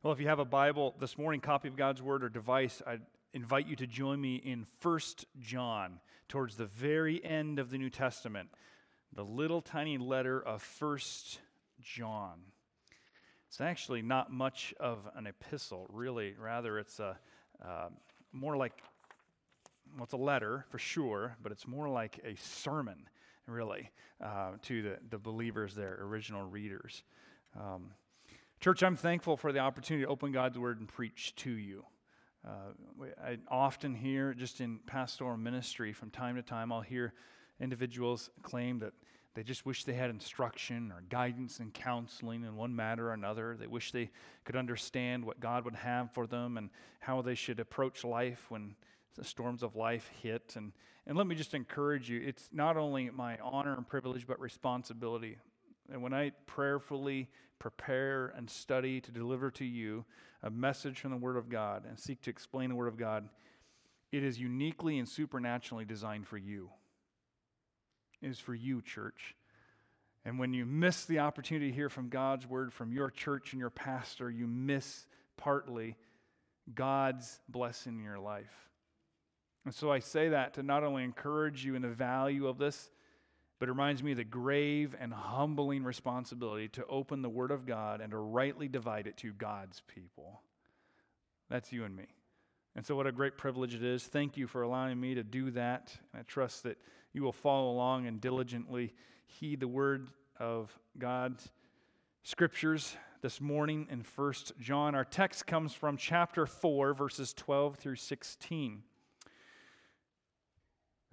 Well, if you have a Bible this morning, copy of God's Word or device, I invite you to join me in 1 John, towards the very end of the New Testament, the little tiny letter of 1 John. It's actually not much of an epistle, really. Rather, it's a, uh, more like, well, it's a letter for sure, but it's more like a sermon, really, uh, to the, the believers there, original readers. Um, Church, I'm thankful for the opportunity to open God's Word and preach to you. Uh, I often hear, just in pastoral ministry, from time to time, I'll hear individuals claim that they just wish they had instruction or guidance and counseling in one matter or another. They wish they could understand what God would have for them and how they should approach life when the storms of life hit. And, and let me just encourage you it's not only my honor and privilege, but responsibility. And when I prayerfully prepare and study to deliver to you a message from the Word of God and seek to explain the Word of God, it is uniquely and supernaturally designed for you. It is for you, church. And when you miss the opportunity to hear from God's Word from your church and your pastor, you miss partly God's blessing in your life. And so I say that to not only encourage you in the value of this, but it reminds me of the grave and humbling responsibility to open the Word of God and to rightly divide it to God's people. That's you and me. And so, what a great privilege it is. Thank you for allowing me to do that. And I trust that you will follow along and diligently heed the Word of God's scriptures this morning in 1 John. Our text comes from chapter 4, verses 12 through 16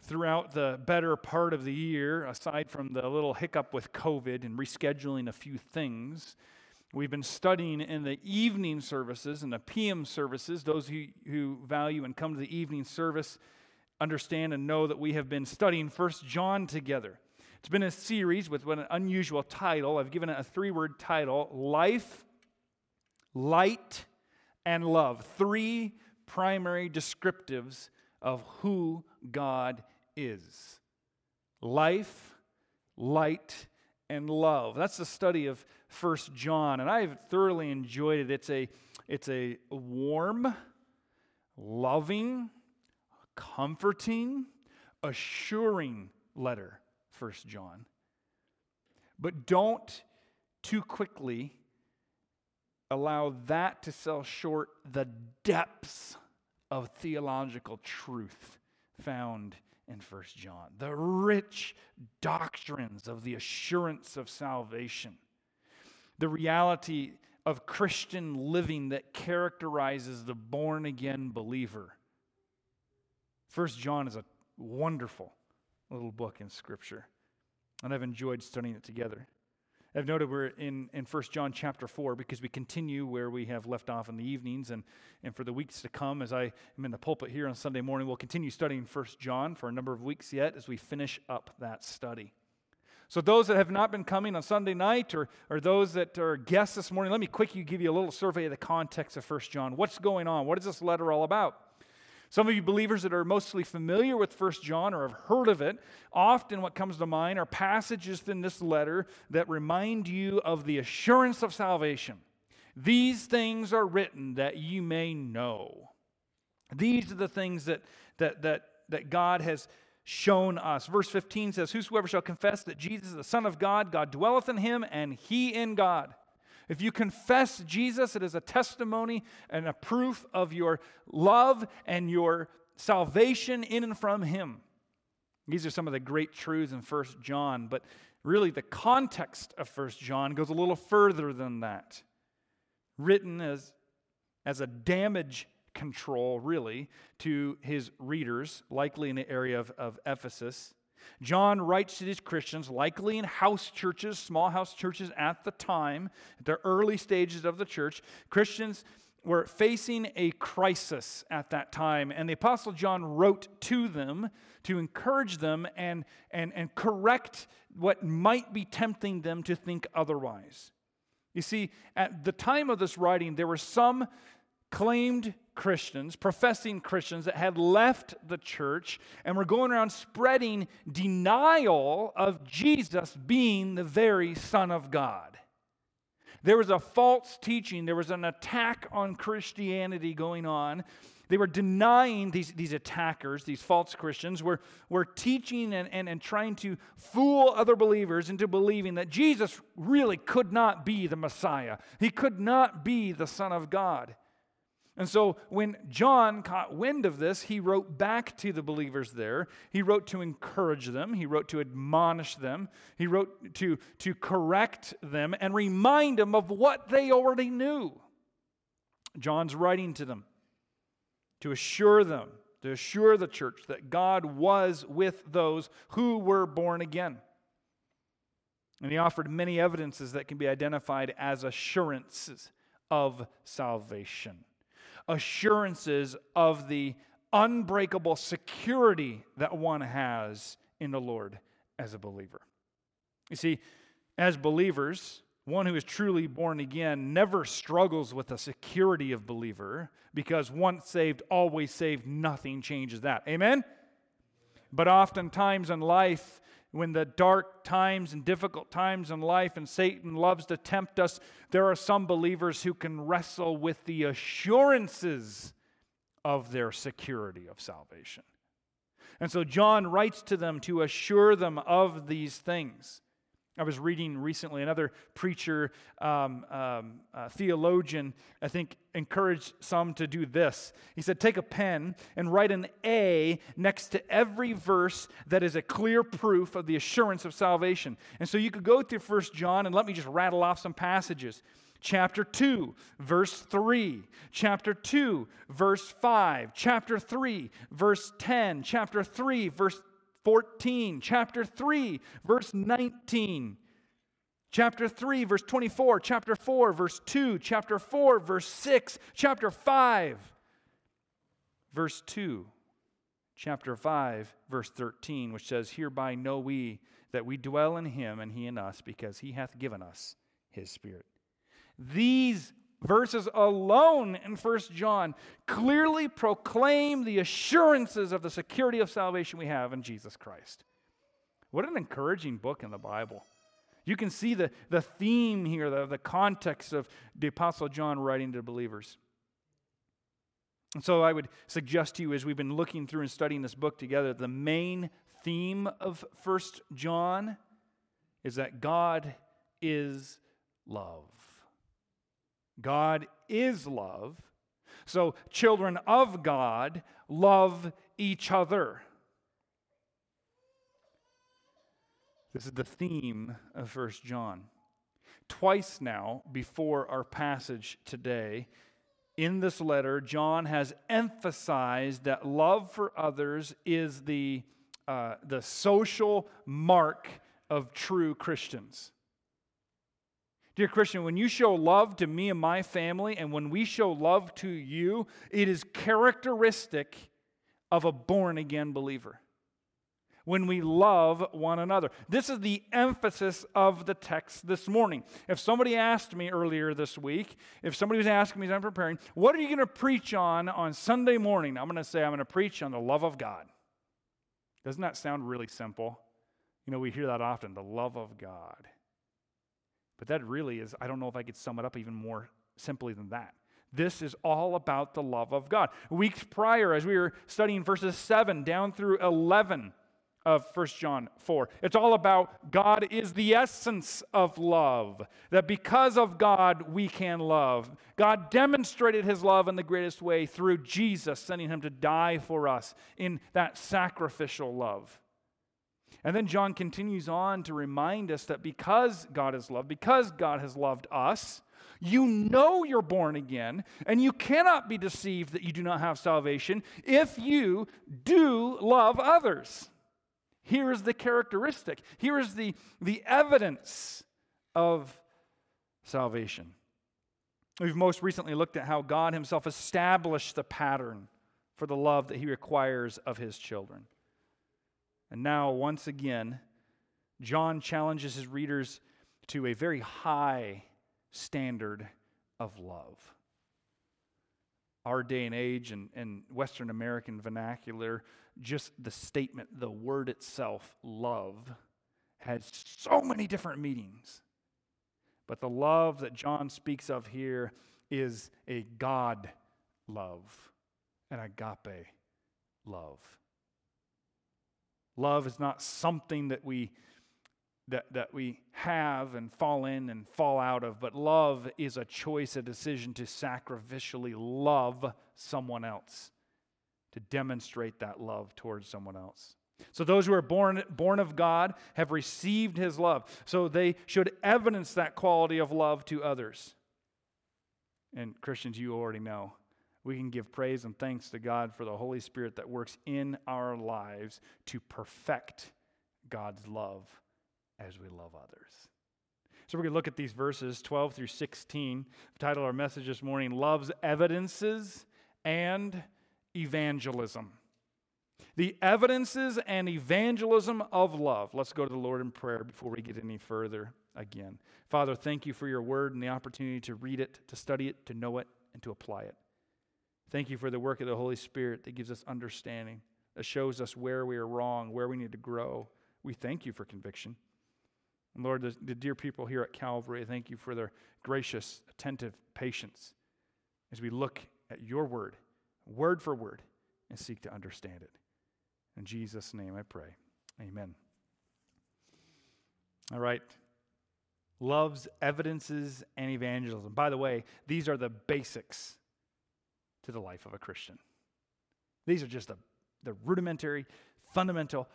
throughout the better part of the year, aside from the little hiccup with COVID and rescheduling a few things, we've been studying in the evening services and the PM services. Those who, who value and come to the evening service understand and know that we have been studying First John together. It's been a series with an unusual title. I've given it a three word title Life, Light, and Love. Three primary descriptives of who God is life, light, and love. That's the study of First John, and I've thoroughly enjoyed it. It's a, it's a warm, loving, comforting, assuring letter, First John. But don't too quickly allow that to sell short the depths of theological truth found in First John. The rich doctrines of the assurance of salvation. The reality of Christian living that characterizes the born again believer. First John is a wonderful little book in Scripture, and I've enjoyed studying it together. I've noted we're in, in 1 John chapter 4 because we continue where we have left off in the evenings. And, and for the weeks to come, as I am in the pulpit here on Sunday morning, we'll continue studying 1 John for a number of weeks yet as we finish up that study. So, those that have not been coming on Sunday night or, or those that are guests this morning, let me quickly give you a little survey of the context of 1 John. What's going on? What is this letter all about? Some of you believers that are mostly familiar with 1 John or have heard of it, often what comes to mind are passages in this letter that remind you of the assurance of salvation. These things are written that you may know. These are the things that, that, that, that God has shown us. Verse 15 says, Whosoever shall confess that Jesus is the Son of God, God dwelleth in him, and he in God. If you confess Jesus, it is a testimony and a proof of your love and your salvation in and from Him. These are some of the great truths in First John, but really the context of First John goes a little further than that. Written as, as a damage control, really, to his readers, likely in the area of, of Ephesus. John writes to these Christians, likely in house churches, small house churches at the time, at the early stages of the church. Christians were facing a crisis at that time, and the Apostle John wrote to them to encourage them and, and, and correct what might be tempting them to think otherwise. You see, at the time of this writing, there were some claimed Christians, professing Christians that had left the church and were going around spreading denial of Jesus being the very Son of God. There was a false teaching, there was an attack on Christianity going on. They were denying these, these attackers, these false Christians, were, were teaching and, and, and trying to fool other believers into believing that Jesus really could not be the Messiah. He could not be the Son of God. And so when John caught wind of this, he wrote back to the believers there. He wrote to encourage them, he wrote to admonish them, he wrote to, to correct them and remind them of what they already knew. John's writing to them to assure them, to assure the church that God was with those who were born again. And he offered many evidences that can be identified as assurances of salvation, assurances of the unbreakable security that one has in the Lord as a believer. You see, as believers, one who is truly born again never struggles with the security of believer because once saved, always saved, nothing changes that. Amen? But oftentimes in life, when the dark times and difficult times in life and Satan loves to tempt us, there are some believers who can wrestle with the assurances of their security of salvation. And so John writes to them to assure them of these things. I was reading recently another preacher, um, um, theologian, I think, encouraged some to do this. He said, Take a pen and write an A next to every verse that is a clear proof of the assurance of salvation. And so you could go through First John and let me just rattle off some passages. Chapter 2, verse 3. Chapter 2, verse 5. Chapter 3, verse 10. Chapter 3, verse 14, chapter 3, verse 19, chapter 3, verse 24, chapter 4, verse 2, chapter 4, verse 6, chapter 5, verse 2, chapter 5, verse 13, which says, Hereby know we that we dwell in him and he in us, because he hath given us his Spirit. These verses alone in First John clearly proclaim the assurances of the security of salvation we have in Jesus Christ. What an encouraging book in the Bible. You can see the, the theme here, the, the context of the Apostle John writing to believers. And so I would suggest to you, as we've been looking through and studying this book together, the main theme of First John is that God is love. God is love. So, children of God love each other. This is the theme of First John. Twice now, before our passage today, in this letter, John has emphasized that love for others is the, uh, the social mark of true Christians. Dear Christian, when you show love to me and my family, and when we show love to you, it is characteristic of a born again believer. When we love one another. This is the emphasis of the text this morning. If somebody asked me earlier this week, if somebody was asking me as I'm preparing, what are you going to preach on on Sunday morning? I'm going to say, I'm going to preach on the love of God. Doesn't that sound really simple? You know, we hear that often the love of God. But that really is, I don't know if I could sum it up even more simply than that. This is all about the love of God. Weeks prior, as we were studying verses 7 down through 11 of 1 John 4, it's all about God is the essence of love. That because of God, we can love. God demonstrated his love in the greatest way through Jesus, sending him to die for us in that sacrificial love. And then John continues on to remind us that because God is love, because God has loved us, you know you're born again, and you cannot be deceived that you do not have salvation if you do love others. Here is the characteristic, here is the, the evidence of salvation. We've most recently looked at how God Himself established the pattern for the love that He requires of His children. And now, once again, John challenges his readers to a very high standard of love. Our day and age and, and Western American vernacular, just the statement, the word itself, love, has so many different meanings. But the love that John speaks of here is a God love, an agape love. Love is not something that we that, that we have and fall in and fall out of, but love is a choice, a decision to sacrificially love someone else, to demonstrate that love towards someone else. So those who are born, born of God have received his love. So they should evidence that quality of love to others. And Christians, you already know. We can give praise and thanks to God for the Holy Spirit that works in our lives to perfect God's love as we love others. So we're going to look at these verses 12 through 16. Title our message this morning Love's Evidences and Evangelism. The evidences and evangelism of love. Let's go to the Lord in prayer before we get any further again. Father, thank you for your word and the opportunity to read it, to study it, to know it, and to apply it. Thank you for the work of the Holy Spirit that gives us understanding, that shows us where we are wrong, where we need to grow. We thank you for conviction. And Lord, the, the dear people here at Calvary, thank you for their gracious, attentive patience as we look at your word, word for word, and seek to understand it. In Jesus' name I pray. Amen. All right. Love's evidences and evangelism. By the way, these are the basics to the life of a Christian. These are just the, the rudimentary, fundamental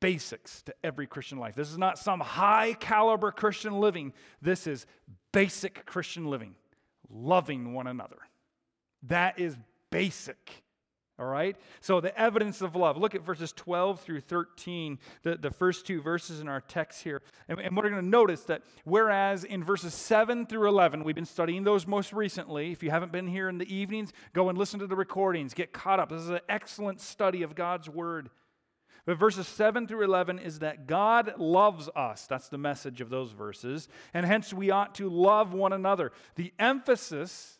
basics to every Christian life. This is not some high caliber Christian living. This is basic Christian living, loving one another. That is basic. All right? So, the evidence of love. Look at verses 12 through 13, the, the first two verses in our text here. And, and we're going to notice that whereas in verses 7 through 11, we've been studying those most recently. If you haven't been here in the evenings, go and listen to the recordings, get caught up. This is an excellent study of God's Word. But verses 7 through 11 is that God loves us. That's the message of those verses. And hence we ought to love one another. The emphasis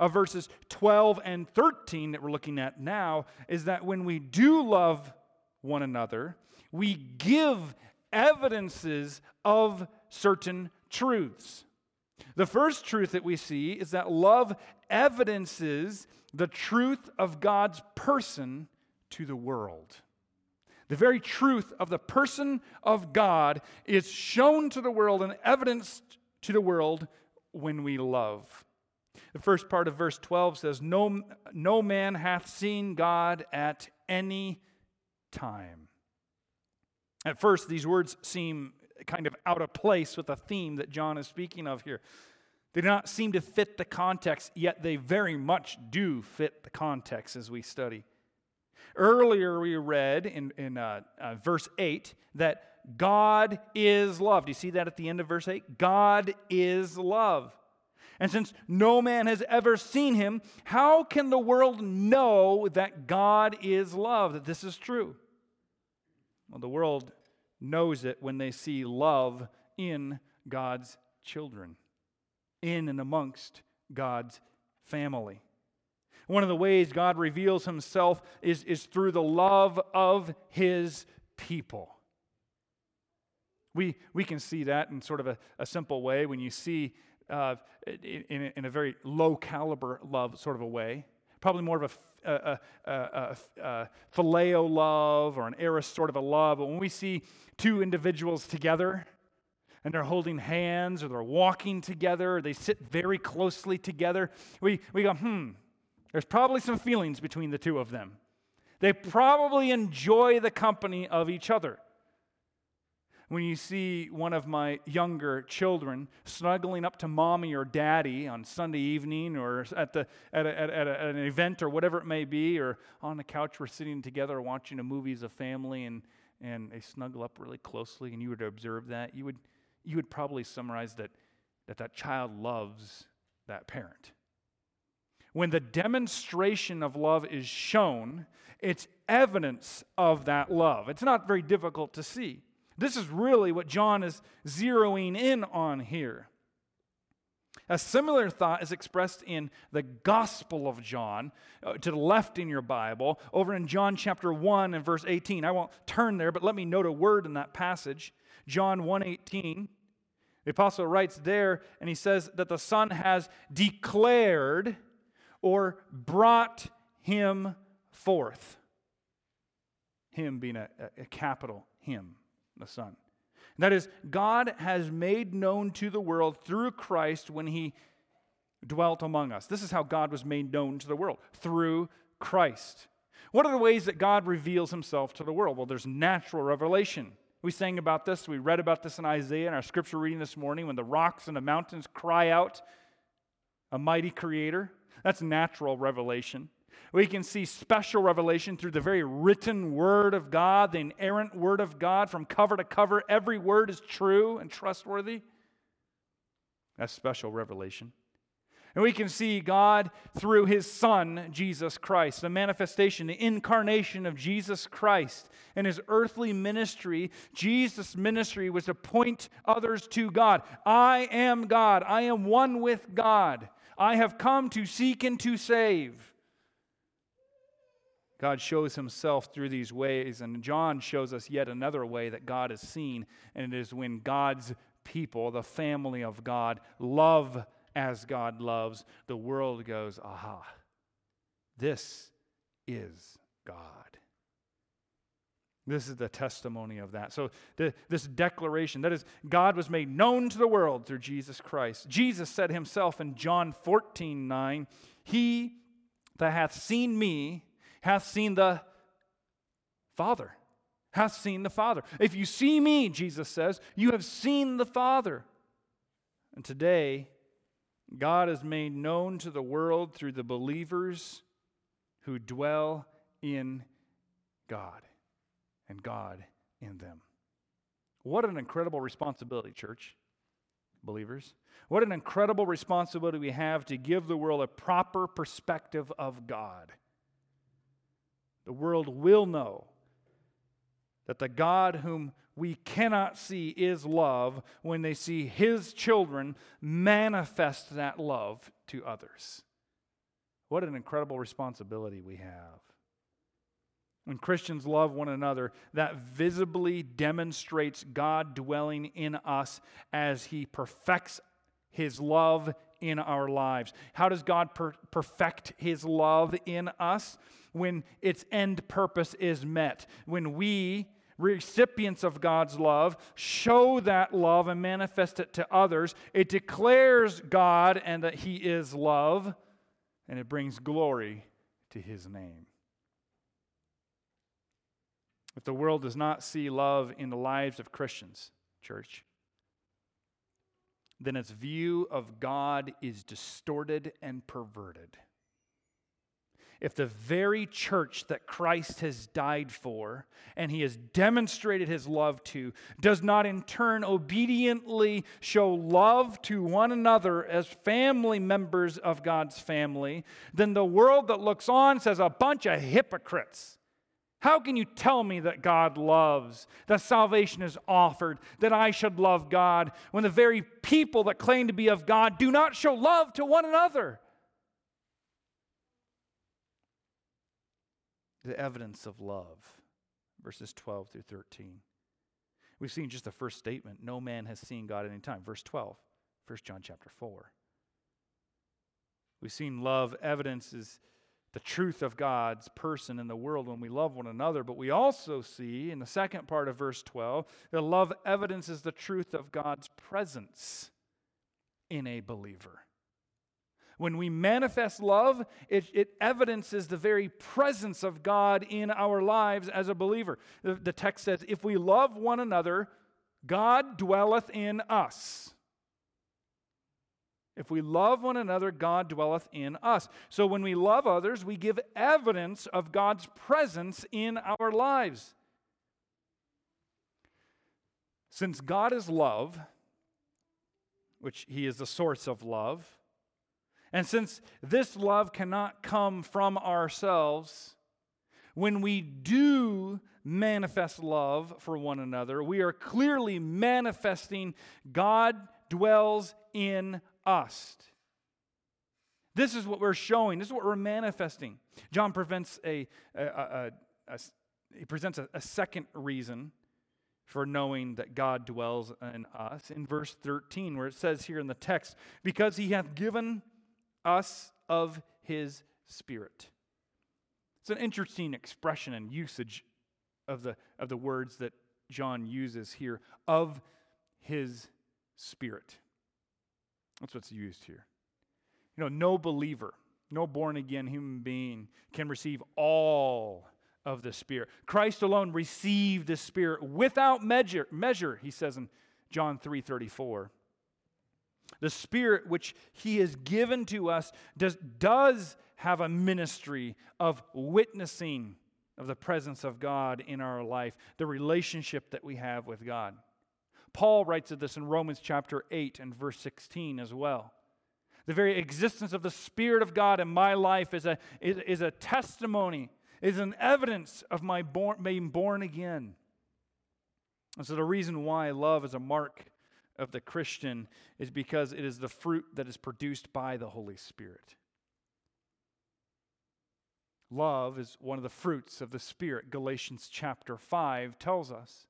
of verses 12 and 13 that we're looking at now is that when we do love one another, we give evidences of certain truths. The first truth that we see is that love evidences the truth of God's person to the world. The very truth of the person of God is shown to the world and evidenced to the world when we love. The first part of verse 12 says, No, no man hath seen God at any time. At first, these words seem kind of out of place with the theme that John is speaking of here. They do not seem to fit the context, yet they very much do fit the context as we study. Earlier, we read in, in uh, uh, verse 8 that God is love. Do you see that at the end of verse 8? God is love. And since no man has ever seen him, how can the world know that God is love, that this is true? Well, the world knows it when they see love in God's children, in and amongst God's family. One of the ways God reveals himself is, is through the love of his people. We, we can see that in sort of a, a simple way when you see uh, in, in, a very low caliber love sort of a way. Probably more of a, a, phileo love or an eros sort of a love. But when we see two individuals together and they're holding hands or they're walking together, or they sit very closely together, we, we go, hmm, there's probably some feelings between the two of them. They probably enjoy the company of each other. When you see one of my younger children snuggling up to mommy or daddy on Sunday evening or at, the, at, a, at, a, at an event or whatever it may be, or on the couch we're sitting together watching a movie as a family and, and they snuggle up really closely and you were to observe that, you would, you would probably summarize that, that that child loves that parent. When the demonstration of love is shown, it's evidence of that love. It's not very difficult to see. This is really what John is zeroing in on here. A similar thought is expressed in the Gospel of John, uh, to the left in your Bible, over in John chapter 1 and verse 18. I won't turn there, but let me note a word in that passage. John 1:18 The apostle writes there, and he says that the Son has declared or brought him forth. Him being a, a capital Him, the Son. That is, God has made known to the world through Christ when He dwelt among us. This is how God was made known to the world through Christ. What are the ways that God reveals Himself to the world? Well, there's natural revelation. We sang about this, we read about this in Isaiah in our scripture reading this morning when the rocks and the mountains cry out, a mighty creator. That's natural revelation. We can see special revelation through the very written word of God, the inerrant word of God from cover to cover. Every word is true and trustworthy. That's special revelation. And we can see God through his Son, Jesus Christ, the manifestation, the incarnation of Jesus Christ. In his earthly ministry, Jesus' ministry was to point others to God. I am God. I am one with God. I have come to seek and to save. God shows himself through these ways, and John shows us yet another way that God is seen, and it is when God's people, the family of God, love as God loves, the world goes, aha, this is God. This is the testimony of that. So, the, this declaration that is, God was made known to the world through Jesus Christ. Jesus said himself in John 14 9, He that hath seen me hath seen the Father. Hath seen the Father. If you see me, Jesus says, you have seen the Father. And today, God is made known to the world through the believers who dwell in God and God in them. What an incredible responsibility, church, believers. What an incredible responsibility we have to give the world a proper perspective of God. The world will know that the God whom we cannot see is love when they see his children manifest that love to others. What an incredible responsibility we have. When Christians love one another, that visibly demonstrates God dwelling in us as he perfects his love in our lives. How does God per- perfect his love in us? When its end purpose is met. When we, recipients of God's love, show that love and manifest it to others, it declares God and that he is love, and it brings glory to his name. If the world does not see love in the lives of Christians, church, then its view of God is distorted and perverted. If the very church that Christ has died for and he has demonstrated his love to does not in turn obediently show love to one another as family members of God's family, then the world that looks on says a bunch of hypocrites. How can you tell me that God loves, that salvation is offered, that I should love God, when the very people that claim to be of God do not show love to one another? The evidence of love, verses 12 through 13. We've seen just the first statement no man has seen God at any time. Verse 12, 1 John chapter 4. We've seen love evidences the truth of God's person in the world when we love one another. But we also see in the second part of verse 12 that love evidences the truth of God's presence in a believer. When we manifest love, it, it evidences the very presence of God in our lives as a believer. The, the text says, If we love one another, God dwelleth in us. If we love one another, God dwelleth in us. So when we love others, we give evidence of God's presence in our lives. Since God is love, which He is the source of love, and since this love cannot come from ourselves, when we do manifest love for one another, we are clearly manifesting God dwells in us. This is what we're showing. This is what we're manifesting. John presents a, a, a, a he presents a, a second reason for knowing that God dwells in us. In verse 13, where it says here in the text, because he hath given us of his Spirit. It's an interesting expression and usage of the, of the words that John uses here of his Spirit. That's what's used here. You know, no believer, no born again human being can receive all of the Spirit. Christ alone received the Spirit without measure, measure he says in John 3 34. The Spirit which He has given to us does, does have a ministry of witnessing of the presence of God in our life, the relationship that we have with God. Paul writes of this in Romans chapter 8 and verse 16 as well. The very existence of the Spirit of God in my life is a, is, is a testimony, is an evidence of my born, being born again. And so the reason why love is a mark of the Christian is because it is the fruit that is produced by the Holy Spirit. Love is one of the fruits of the Spirit, Galatians chapter 5 tells us.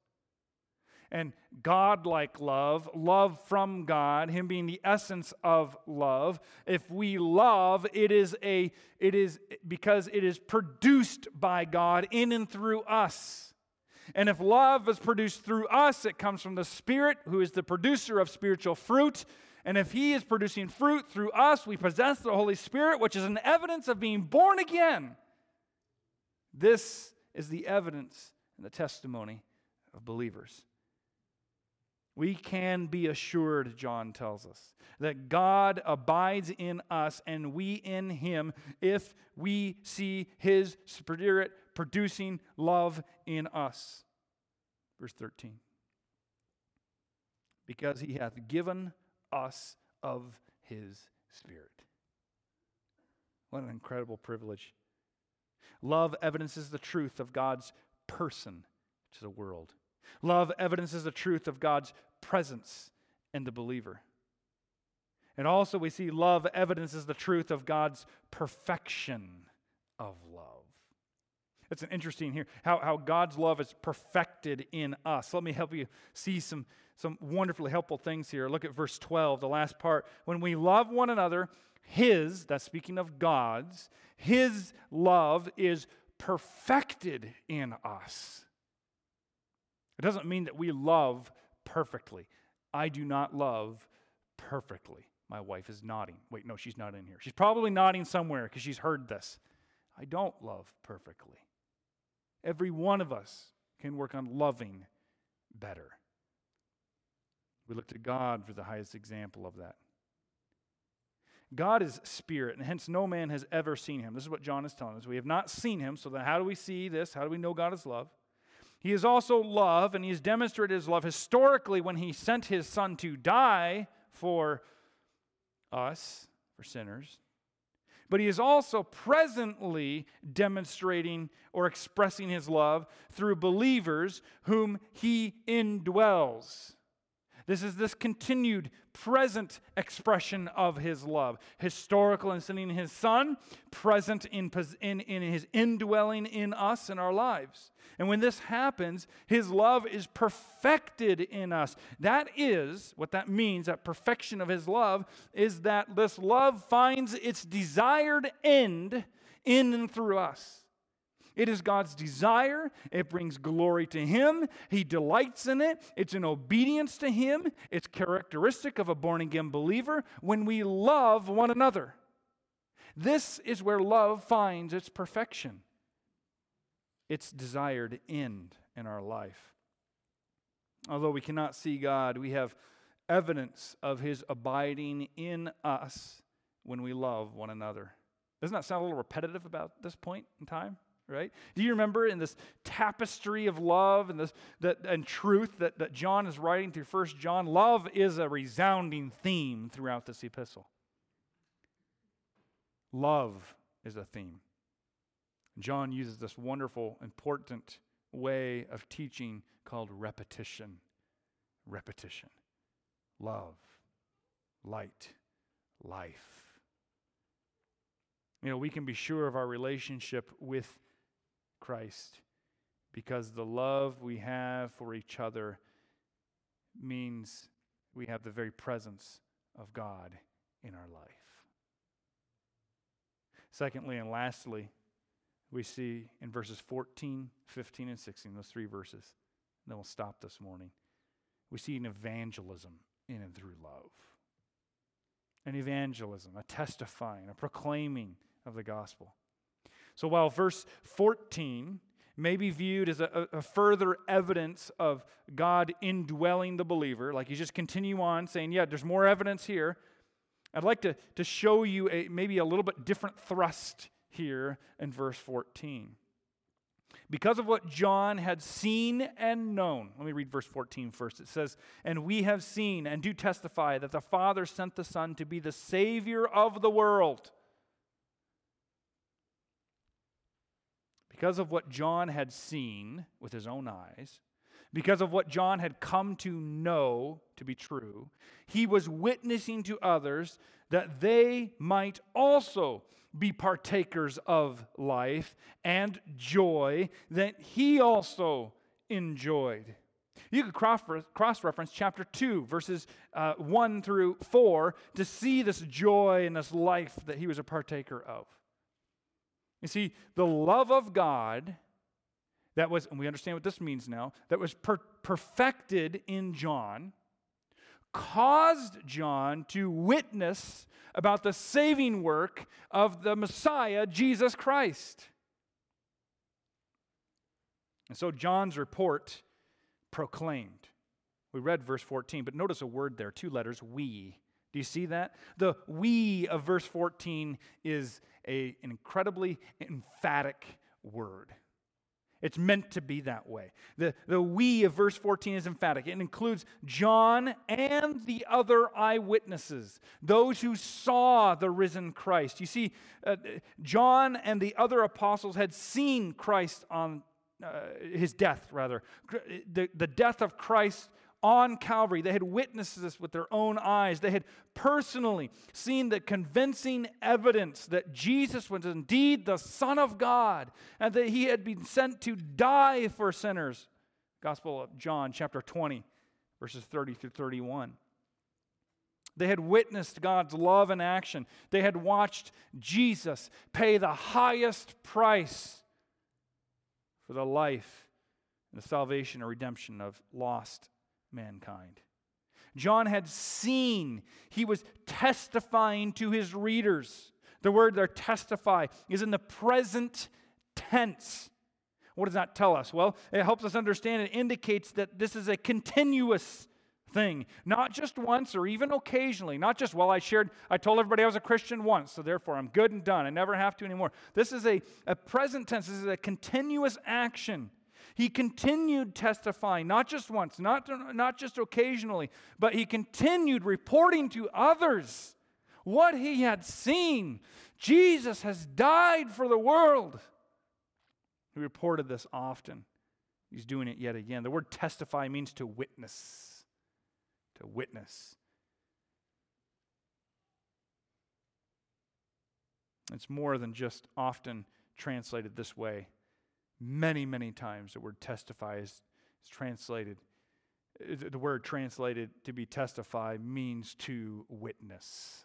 And God-like love, love from God, Him being the essence of love. If we love, it is a it is because it is produced by God in and through us. And if love is produced through us, it comes from the Spirit, who is the producer of spiritual fruit. And if He is producing fruit through us, we possess the Holy Spirit, which is an evidence of being born again. This is the evidence and the testimony of believers. We can be assured, John tells us, that God abides in us and we in Him if we see His Spirit producing love in us. Verse 13. Because he hath given us of his Spirit. What an incredible privilege. Love evidences the truth of God's person to the world. Love evidences the truth of God's presence in the believer. And also, we see love evidences the truth of God's perfection of love. It's an interesting here how, how God's love is perfected in us. Let me help you see some, some wonderfully helpful things here. Look at verse 12, the last part. When we love one another, His, that's speaking of God's, His love is perfected in us. It doesn't mean that we love perfectly. I do not love perfectly. My wife is nodding. Wait, no, she's not in here. She's probably nodding somewhere because she's heard this. I don't love perfectly. Every one of us can work on loving better. We look to God for the highest example of that. God is spirit, and hence no man has ever seen him. This is what John is telling us. We have not seen him, so then how do we see this? How do we know God is love? He is also love, and he has demonstrated his love historically when he sent his son to die for us, for sinners but he is also presently demonstrating or expressing his love through believers whom he indwells. This is this continued present expression of his love. Historical in sending his son, present in, in, in his indwelling in us in our lives. And when this happens, his love is perfected in us. That is what that means, that perfection of his love, is that this love finds its desired end in and through us. It is God's desire. It brings glory to Him. He delights in it. It's an obedience to Him. It's characteristic of a born again believer when we love one another. This is where love finds its perfection, its desired end in our life. Although we cannot see God, we have evidence of His abiding in us when we love one another. Doesn't that sound a little repetitive about this point in time? Right? Do you remember in this tapestry of love and this that and truth that, that John is writing through First John? Love is a resounding theme throughout this epistle. Love is a theme. John uses this wonderful, important way of teaching called repetition. Repetition. Love, light, life. You know, we can be sure of our relationship with Christ because the love we have for each other means we have the very presence of God in our life. Secondly and lastly, we see in verses 14, 15, and 16, those three verses, and then we'll stop this morning. We see an evangelism in and through love. An evangelism, a testifying, a proclaiming of the gospel. So while verse 14 may be viewed as a, a, further evidence of God indwelling the believer, like you just continue on saying, yeah, there's more evidence here. I'd like to, to show you a, maybe a little bit different thrust here in verse 14. Because of what John had seen and known. Let me read verse 14 first. It says, And we have seen and do testify that the Father sent the Son to be the Savior of the world. Because of what John had seen with his own eyes, because of what John had come to know to be true, he was witnessing to others that they might also be partakers of life and joy that he also enjoyed. You could cross reference chapter 2, verses uh, 1 through 4, to see this joy and this life that he was a partaker of. You see, the love of God that was, and we understand what this means now, that was per- perfected in John, caused John to witness about the saving work of the Messiah, Jesus Christ. And so John's report proclaimed. We read verse 14, but notice a word there, two letters, we. Do you see that? The we of verse 14 is a, an incredibly emphatic word. It's meant to be that way. The, the we of verse 14 is emphatic. It includes John and the other eyewitnesses, those who saw the risen Christ. You see, uh, John and the other apostles had seen Christ on uh, his death, rather. The, the death of Christ on Calvary. They had witnessed this with their own eyes. They had personally seen the convincing evidence that Jesus was indeed the Son of God and that he had been sent to die for sinners. Gospel of John, chapter 20, verses 30 through 31. They had witnessed God's love in action. They had watched Jesus pay the highest price for the life and the salvation or redemption of lost mankind. John had seen, he was testifying to his readers. The word there, testify, is in the present tense. What does that tell us? Well, it helps us understand, it indicates that this is a continuous thing, not just once or even occasionally, not just, well, I shared, I told everybody I was a Christian once, so therefore I'm good and done. I never have to anymore. This is a, a present tense, this is a continuous action. He continued testifying, not just once, not, not just occasionally, but he continued reporting to others what he had seen. Jesus has died for the world. He reported this often. He's doing it yet again. The word testify means to witness. To witness. It's more than just often translated this way. Many, many times the word testify is, is translated. The word translated to be testify means to witness.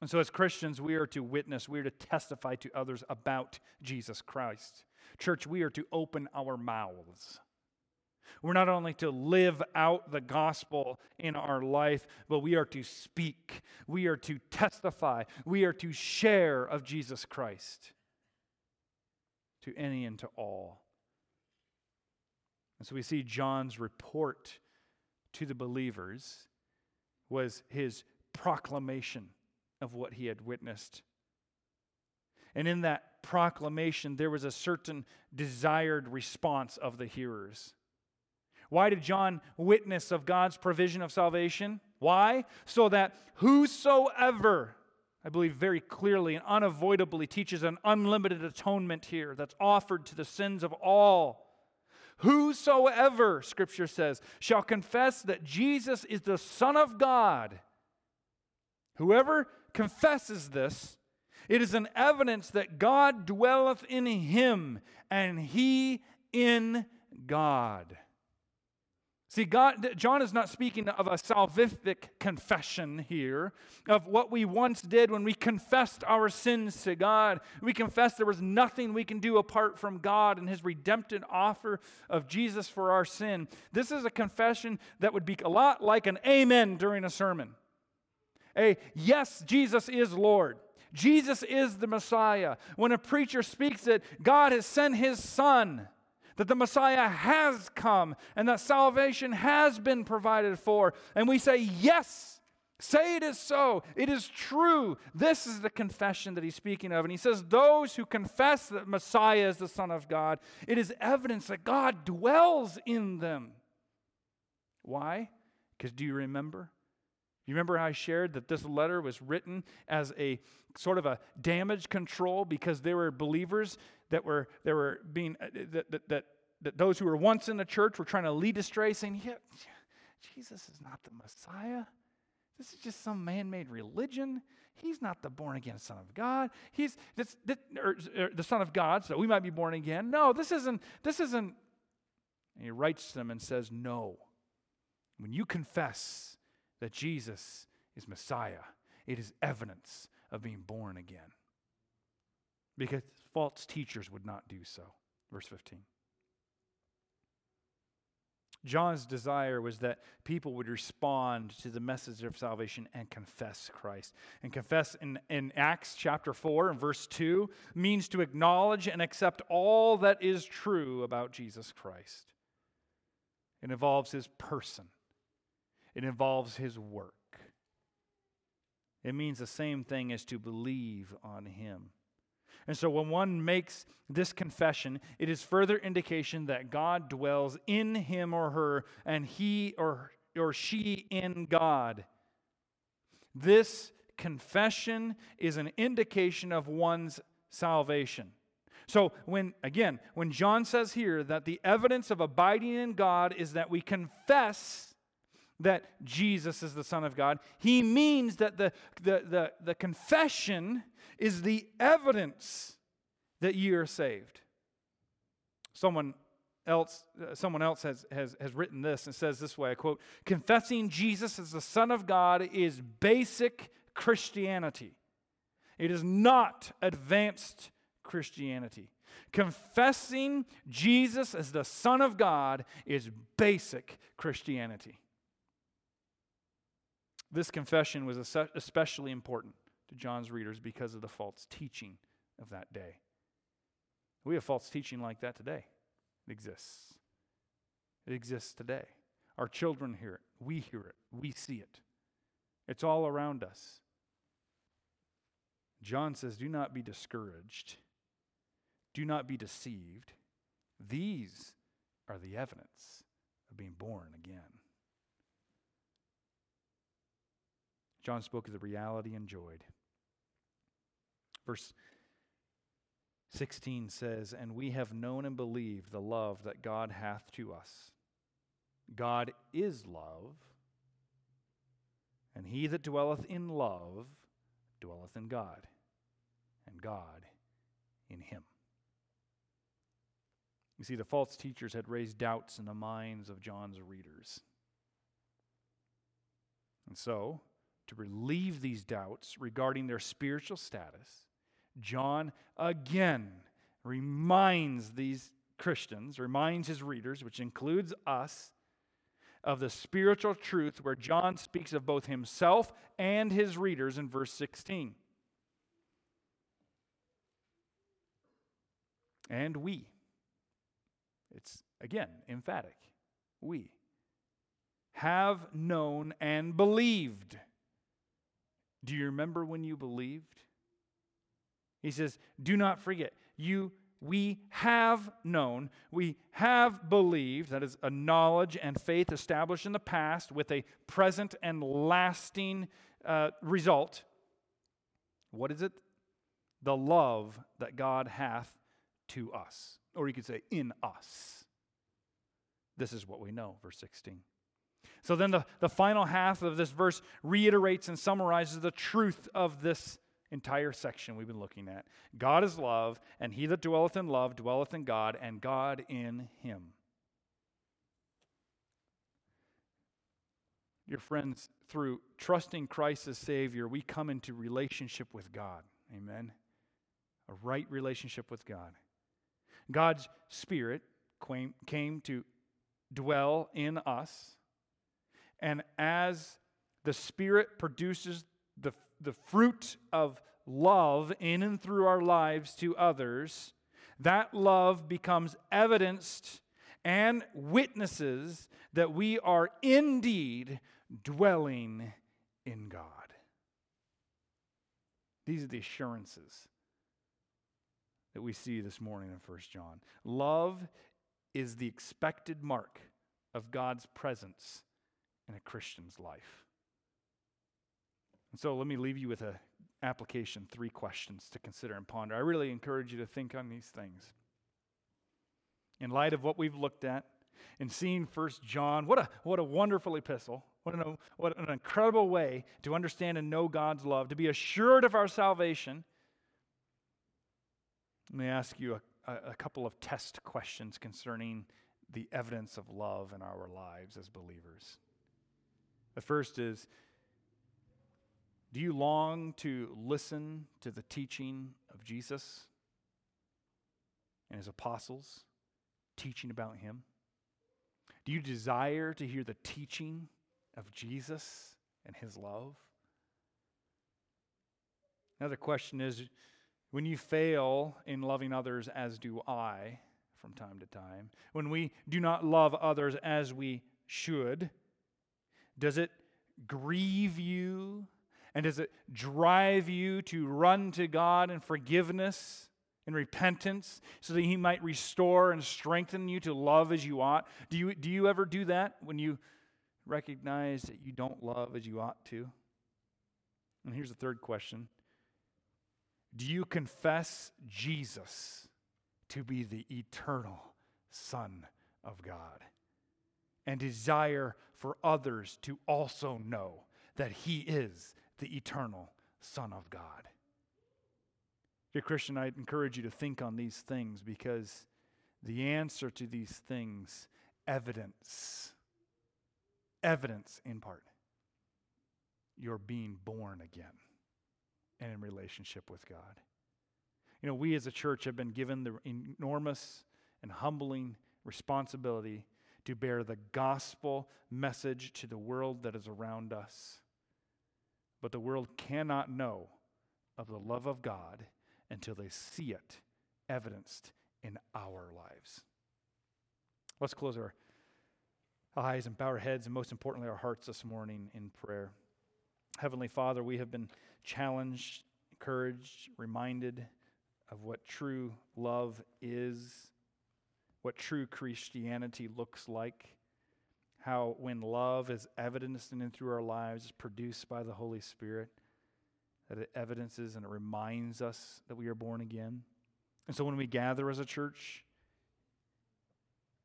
And so, as Christians, we are to witness, we are to testify to others about Jesus Christ. Church, we are to open our mouths. We're not only to live out the gospel in our life, but we are to speak. We are to testify. We are to share of Jesus Christ to any and to all. And so we see John's report to the believers was his proclamation of what he had witnessed. And in that proclamation, there was a certain desired response of the hearers. Why did John witness of God's provision of salvation? Why? So that whosoever I believe, very clearly and unavoidably teaches an unlimited atonement here that's offered to the sins of all. Whosoever, Scripture says, shall confess that Jesus is the Son of God. Whoever confesses this It is an evidence that God dwelleth in him and he in God. See, God, John is not speaking of a salvific confession here of what we once did when we confessed our sins to God. We confessed there was nothing we can do apart from God and His redemptive offer of Jesus for our sin. This is a confession that would be a lot like an amen during a sermon. A yes, Jesus is Lord. Jesus is the Messiah. When a preacher speaks it, God has sent His Son that the Messiah has come and that salvation has been provided for. And we say, Yes, say it is so. It is true. This is the confession that he's speaking of. And he says, Those who confess that Messiah is the Son of God, it is evidence that God dwells in them. Why? Because do you remember? You remember how I shared that this letter was written as a sort of a damage control because there were believers that were, that were being, uh, that, that, that, that those who were once in the church were trying to lead astray, saying, yeah, Jesus is not the Messiah. This is just some man made religion. He's not the born again Son of God. He's this, this or, or the Son of God, so we might be born again. No, this isn't, this isn't. And he writes to them and says, No. When you confess that Jesus is Messiah, it is evidence of being born again. Because false teachers would not do so. Verse 15. John's desire was that people would respond to the message of salvation and confess Christ. And confess in, in Acts chapter 4 and verse 2 means to acknowledge and accept all that is true about Jesus Christ. It involves his person, it involves his work. It means the same thing as to believe on him. And so when one makes this confession, it is further indication that God dwells in him or her and he or, or she in God. This confession is an indication of one's salvation. So, when, again, when John says here that the evidence of abiding in God is that we confess that Jesus is the Son of God, he means that the, the, the, the confession is the evidence that you are saved. Someone else, uh, someone else has, has, has written this and says this way I quote, confessing Jesus as the Son of God is basic Christianity. It is not advanced Christianity. Confessing Jesus as the Son of God is basic Christianity. This confession was especially important to John's readers because of the false teaching of that day. We have false teaching like that today. It exists. It exists today. Our children hear it. We hear it. We see it. It's all around us. John says, Do not be discouraged. Do not be deceived. These are the evidence of being born again. John spoke of the reality enjoyed. Verse 16 says, And we have known and believed the love that God hath to us. God is love, and he that dwelleth in love dwelleth in God, and God in him. You see, the false teachers had raised doubts in the minds of John's readers. And so, to relieve these doubts regarding their spiritual status, John again reminds these Christians, reminds his readers, which includes us, of the spiritual truth where John speaks of both himself and his readers in verse 16. And we. It's again emphatic. We have known and believed. Do you remember when you believed? He says, Do not forget, you we have known, we have believed, that is a knowledge and faith established in the past with a present and lasting uh, result. What is it? The love that God hath to us. Or you could say, in us. This is what we know, verse 16. So then the, the final half of this verse reiterates and summarizes the truth of this entire section we've been looking at. God is love, and he that dwelleth in love dwelleth in God, and God in him. Your friends, through trusting Christ as Savior, we come into relationship with God. Amen. A right relationship with God. God's Spirit came to dwell in us. And as the Spirit produces the, the fruit of love in and through our lives to others, that love becomes evidenced and witnesses that we are indeed dwelling in God. These are the assurances that we see this morning in 1 John. Love is the expected mark of God's presence in a Christian's life. And so let me leave you with a application, three questions to consider and ponder. I really encourage you to think on these things. In light of what we've looked at and seeing First John, what a, what a wonderful epistle. What an, what an incredible way to understand and know God's love, to be assured of our salvation. Let me ask you a, a couple of test questions concerning the evidence of love in our lives as believers. The first is Do you long to listen to the teaching of Jesus and his apostles teaching about him? Do you desire to hear the teaching of Jesus and his love? Another question is when you fail in loving others, as do I from time to time, when we do not love others as we should, does it grieve you? And does it drive you to run to God in forgiveness and repentance so that He might restore and strengthen you to love as you ought? Do you, do you ever do that when you recognize that you don't love as you ought to? And here's the third question Do you confess Jesus to be the eternal Son of God and desire for others to also know that He is the eternal Son of God? Dear Christian, I encourage you to think on these things because the answer to these things evidence evidence in part you're being born again and in relationship with God. You know, we as a church have been given the enormous and humbling responsibility to bear the gospel message to the world that is around us. But the world cannot know of the love of God until they see it evidenced in our lives. Let's close our eyes and bow our heads, and most importantly, our hearts this morning in prayer. Heavenly Father, we have been challenged, encouraged, reminded of what true love is, what true Christianity looks like, how when love is evidenced in and through our lives, is produced by the Holy Spirit, that it evidences and it reminds us that we are born again. And so when we gather as a church,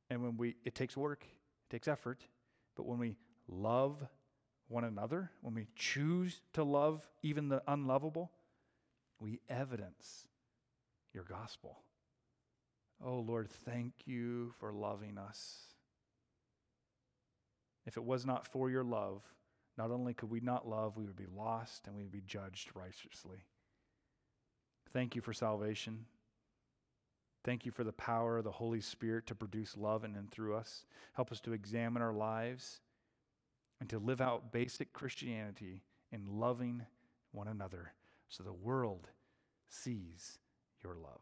and when we, it takes work, it takes effort, but when we love one another, when we choose to love even the unlovable, we evidence your gospel. Oh Lord, thank you for loving us. If it was not for your love, not only could we not love, we would be lost and we would be judged righteously. Thank you for salvation. Thank you for the power of the Holy Spirit to produce love in and through us. Help us to examine our lives and to live out basic Christianity in loving one another so the world sees your love.